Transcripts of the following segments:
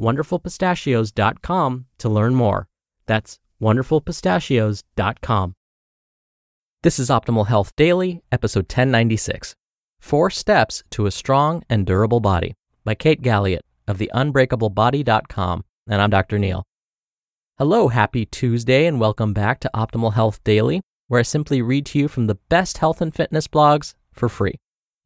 wonderfulpistachios.com to learn more. That's wonderfulpistachios.com. This is Optimal Health Daily, episode 1096 Four Steps to a Strong and Durable Body by Kate Galliett of theunbreakablebody.com. And I'm Dr. Neal. Hello, happy Tuesday, and welcome back to Optimal Health Daily, where I simply read to you from the best health and fitness blogs for free.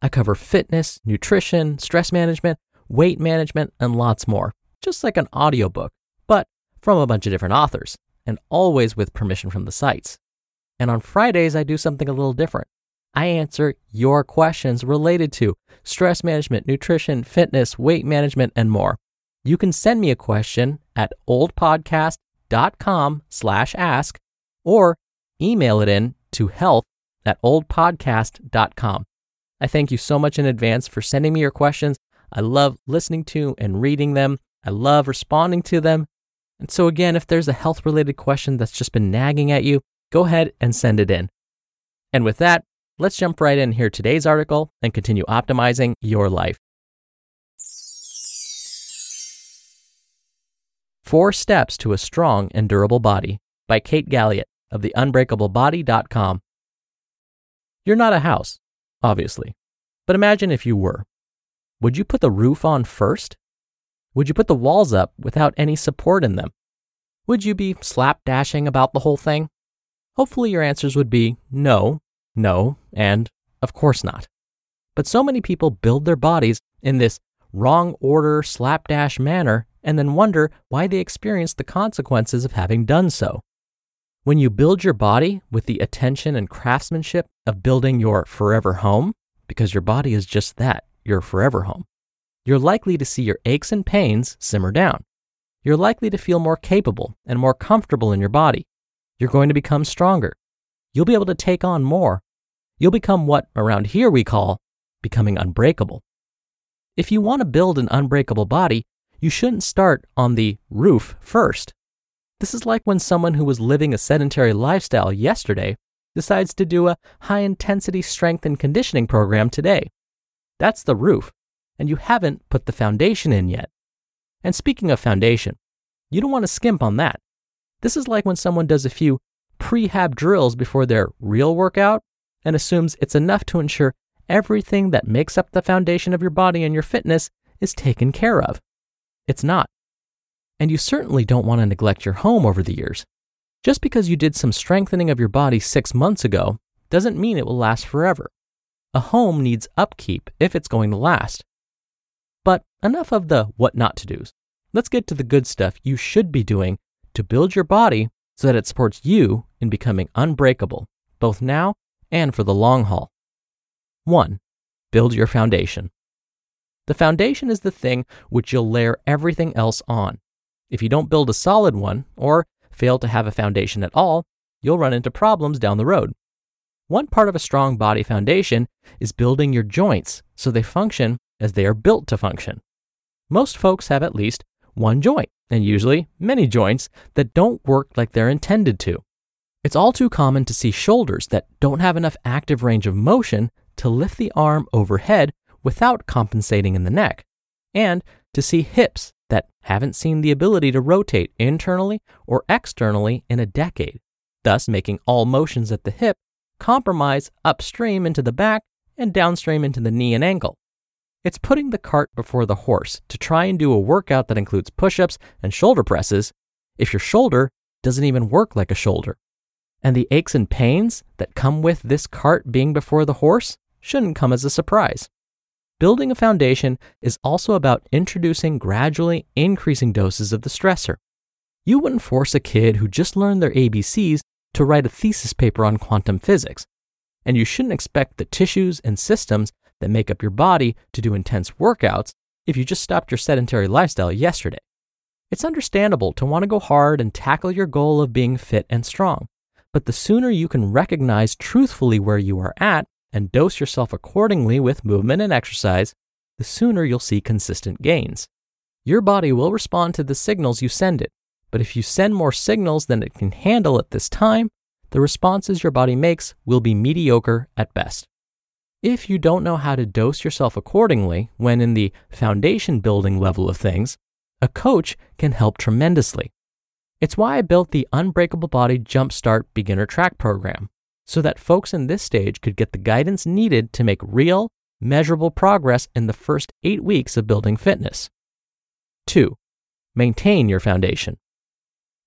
I cover fitness, nutrition, stress management, weight management, and lots more, just like an audiobook, but from a bunch of different authors, and always with permission from the sites. And on Fridays, I do something a little different. I answer your questions related to stress management, nutrition, fitness, weight management, and more. You can send me a question at oldpodcast.com slash ask or email it in to health at oldpodcast.com. I thank you so much in advance for sending me your questions. I love listening to and reading them. I love responding to them. And so, again, if there's a health related question that's just been nagging at you, go ahead and send it in. And with that, let's jump right in here today's article and continue optimizing your life. Four Steps to a Strong and Durable Body by Kate Galliett of theunbreakablebody.com. You're not a house, obviously, but imagine if you were. Would you put the roof on first? Would you put the walls up without any support in them? Would you be slapdashing about the whole thing? Hopefully, your answers would be no, no, and of course not. But so many people build their bodies in this wrong order, slapdash manner and then wonder why they experience the consequences of having done so. When you build your body with the attention and craftsmanship of building your forever home, because your body is just that, your forever home, you're likely to see your aches and pains simmer down. You're likely to feel more capable and more comfortable in your body. You're going to become stronger. You'll be able to take on more. You'll become what around here we call becoming unbreakable. If you want to build an unbreakable body, you shouldn't start on the roof first. This is like when someone who was living a sedentary lifestyle yesterday decides to do a high intensity strength and conditioning program today. That's the roof and you haven't put the foundation in yet. And speaking of foundation, you don't want to skimp on that. This is like when someone does a few prehab drills before their real workout and assumes it's enough to ensure everything that makes up the foundation of your body and your fitness is taken care of. It's not. And you certainly don't want to neglect your home over the years. Just because you did some strengthening of your body six months ago doesn't mean it will last forever. A home needs upkeep if it's going to last. But enough of the what not to do's. Let's get to the good stuff you should be doing to build your body so that it supports you in becoming unbreakable, both now and for the long haul. 1. Build your foundation. The foundation is the thing which you'll layer everything else on. If you don't build a solid one, or fail to have a foundation at all, you'll run into problems down the road. One part of a strong body foundation is building your joints so they function as they are built to function. Most folks have at least one joint, and usually many joints that don't work like they're intended to. It's all too common to see shoulders that don't have enough active range of motion to lift the arm overhead without compensating in the neck, and to see hips that haven't seen the ability to rotate internally or externally in a decade, thus making all motions at the hip compromise upstream into the back and downstream into the knee and ankle. It's putting the cart before the horse to try and do a workout that includes push ups and shoulder presses if your shoulder doesn't even work like a shoulder. And the aches and pains that come with this cart being before the horse shouldn't come as a surprise. Building a foundation is also about introducing gradually increasing doses of the stressor. You wouldn't force a kid who just learned their ABCs to write a thesis paper on quantum physics. And you shouldn't expect the tissues and systems that make up your body to do intense workouts if you just stopped your sedentary lifestyle yesterday. It's understandable to want to go hard and tackle your goal of being fit and strong, but the sooner you can recognize truthfully where you are at and dose yourself accordingly with movement and exercise, the sooner you'll see consistent gains. Your body will respond to the signals you send it, but if you send more signals than it can handle at this time, the responses your body makes will be mediocre at best. If you don't know how to dose yourself accordingly when in the foundation building level of things, a coach can help tremendously. It's why I built the Unbreakable Body Jumpstart Beginner Track program, so that folks in this stage could get the guidance needed to make real, measurable progress in the first eight weeks of building fitness. 2. Maintain your foundation.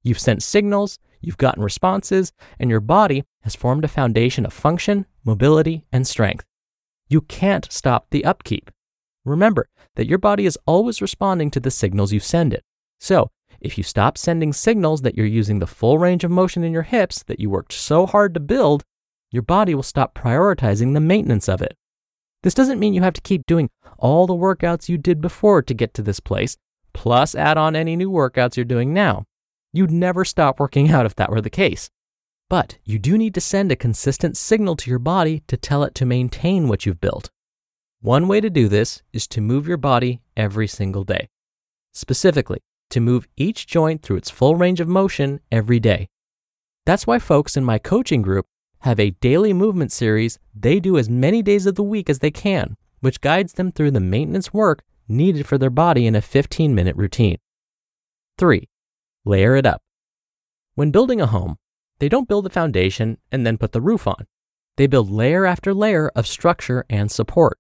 You've sent signals, you've gotten responses, and your body has formed a foundation of function, mobility, and strength. You can't stop the upkeep. Remember that your body is always responding to the signals you send it. So, if you stop sending signals that you're using the full range of motion in your hips that you worked so hard to build, your body will stop prioritizing the maintenance of it. This doesn't mean you have to keep doing all the workouts you did before to get to this place, plus add on any new workouts you're doing now. You'd never stop working out if that were the case. But you do need to send a consistent signal to your body to tell it to maintain what you've built. One way to do this is to move your body every single day. Specifically, to move each joint through its full range of motion every day. That's why folks in my coaching group have a daily movement series they do as many days of the week as they can, which guides them through the maintenance work needed for their body in a 15 minute routine. 3. Layer it up. When building a home, they don't build the foundation and then put the roof on. They build layer after layer of structure and support.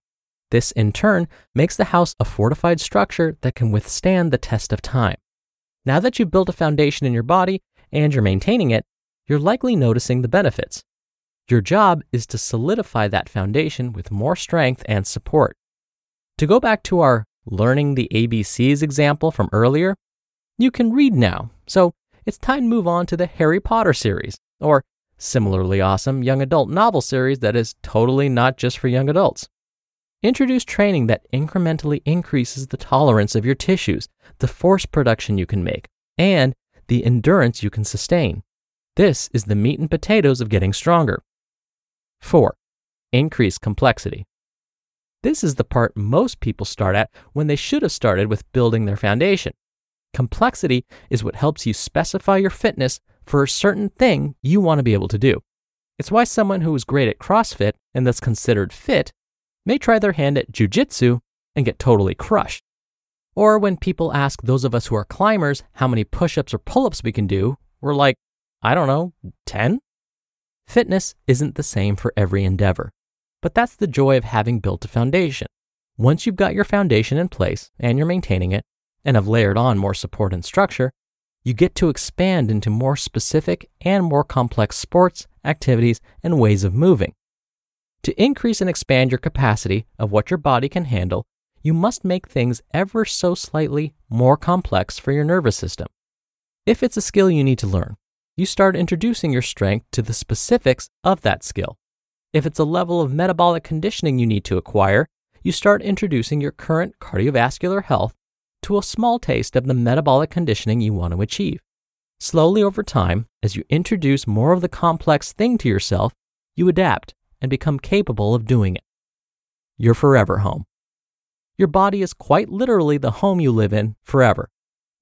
This, in turn, makes the house a fortified structure that can withstand the test of time. Now that you've built a foundation in your body and you're maintaining it, you're likely noticing the benefits. Your job is to solidify that foundation with more strength and support. To go back to our learning the ABCs example from earlier, you can read now, so it's time to move on to the Harry Potter series, or similarly awesome young adult novel series that is totally not just for young adults. Introduce training that incrementally increases the tolerance of your tissues, the force production you can make, and the endurance you can sustain. This is the meat and potatoes of getting stronger. 4. Increase complexity. This is the part most people start at when they should have started with building their foundation. Complexity is what helps you specify your fitness for a certain thing you want to be able to do. It's why someone who is great at CrossFit and thus considered fit may try their hand at jujitsu and get totally crushed. Or when people ask those of us who are climbers how many push ups or pull ups we can do, we're like, I don't know, 10? Fitness isn't the same for every endeavor, but that's the joy of having built a foundation. Once you've got your foundation in place and you're maintaining it, and have layered on more support and structure, you get to expand into more specific and more complex sports, activities, and ways of moving. To increase and expand your capacity of what your body can handle, you must make things ever so slightly more complex for your nervous system. If it's a skill you need to learn, you start introducing your strength to the specifics of that skill. If it's a level of metabolic conditioning you need to acquire, you start introducing your current cardiovascular health to a small taste of the metabolic conditioning you want to achieve. Slowly over time, as you introduce more of the complex thing to yourself, you adapt and become capable of doing it. Your forever home. Your body is quite literally the home you live in forever,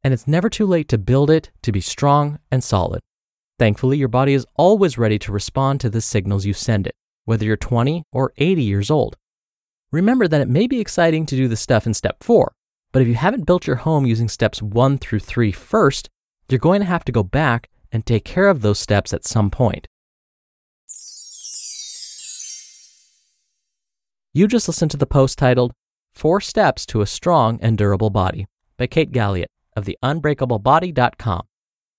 and it's never too late to build it to be strong and solid. Thankfully, your body is always ready to respond to the signals you send it, whether you're 20 or 80 years old. Remember that it may be exciting to do the stuff in step 4, but if you haven't built your home using steps one through three first, you're going to have to go back and take care of those steps at some point. You just listened to the post titled Four Steps to a Strong and Durable Body by Kate Galliett of the unbreakablebody.com.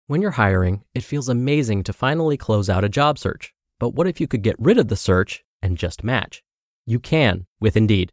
When you're hiring, it feels amazing to finally close out a job search. But what if you could get rid of the search and just match? You can with Indeed.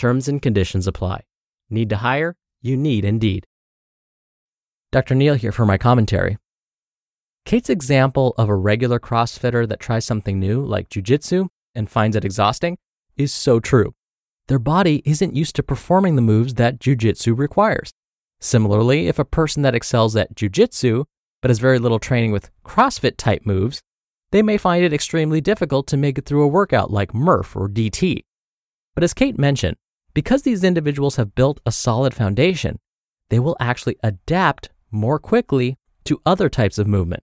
Terms and conditions apply. Need to hire? You need Indeed. Dr. Neal here for my commentary. Kate's example of a regular CrossFitter that tries something new, like jujitsu, and finds it exhausting, is so true. Their body isn't used to performing the moves that jujitsu requires. Similarly, if a person that excels at jujitsu but has very little training with CrossFit type moves, they may find it extremely difficult to make it through a workout like Murph or DT. But as Kate mentioned, because these individuals have built a solid foundation, they will actually adapt more quickly to other types of movement.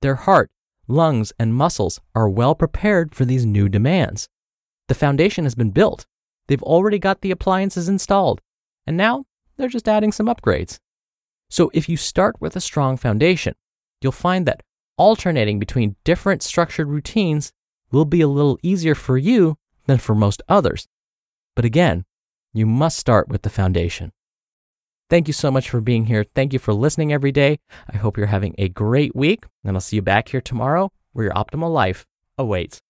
Their heart, lungs, and muscles are well prepared for these new demands. The foundation has been built. They've already got the appliances installed. And now they're just adding some upgrades. So if you start with a strong foundation, you'll find that alternating between different structured routines will be a little easier for you than for most others. But again, you must start with the foundation. Thank you so much for being here. Thank you for listening every day. I hope you're having a great week, and I'll see you back here tomorrow where your optimal life awaits.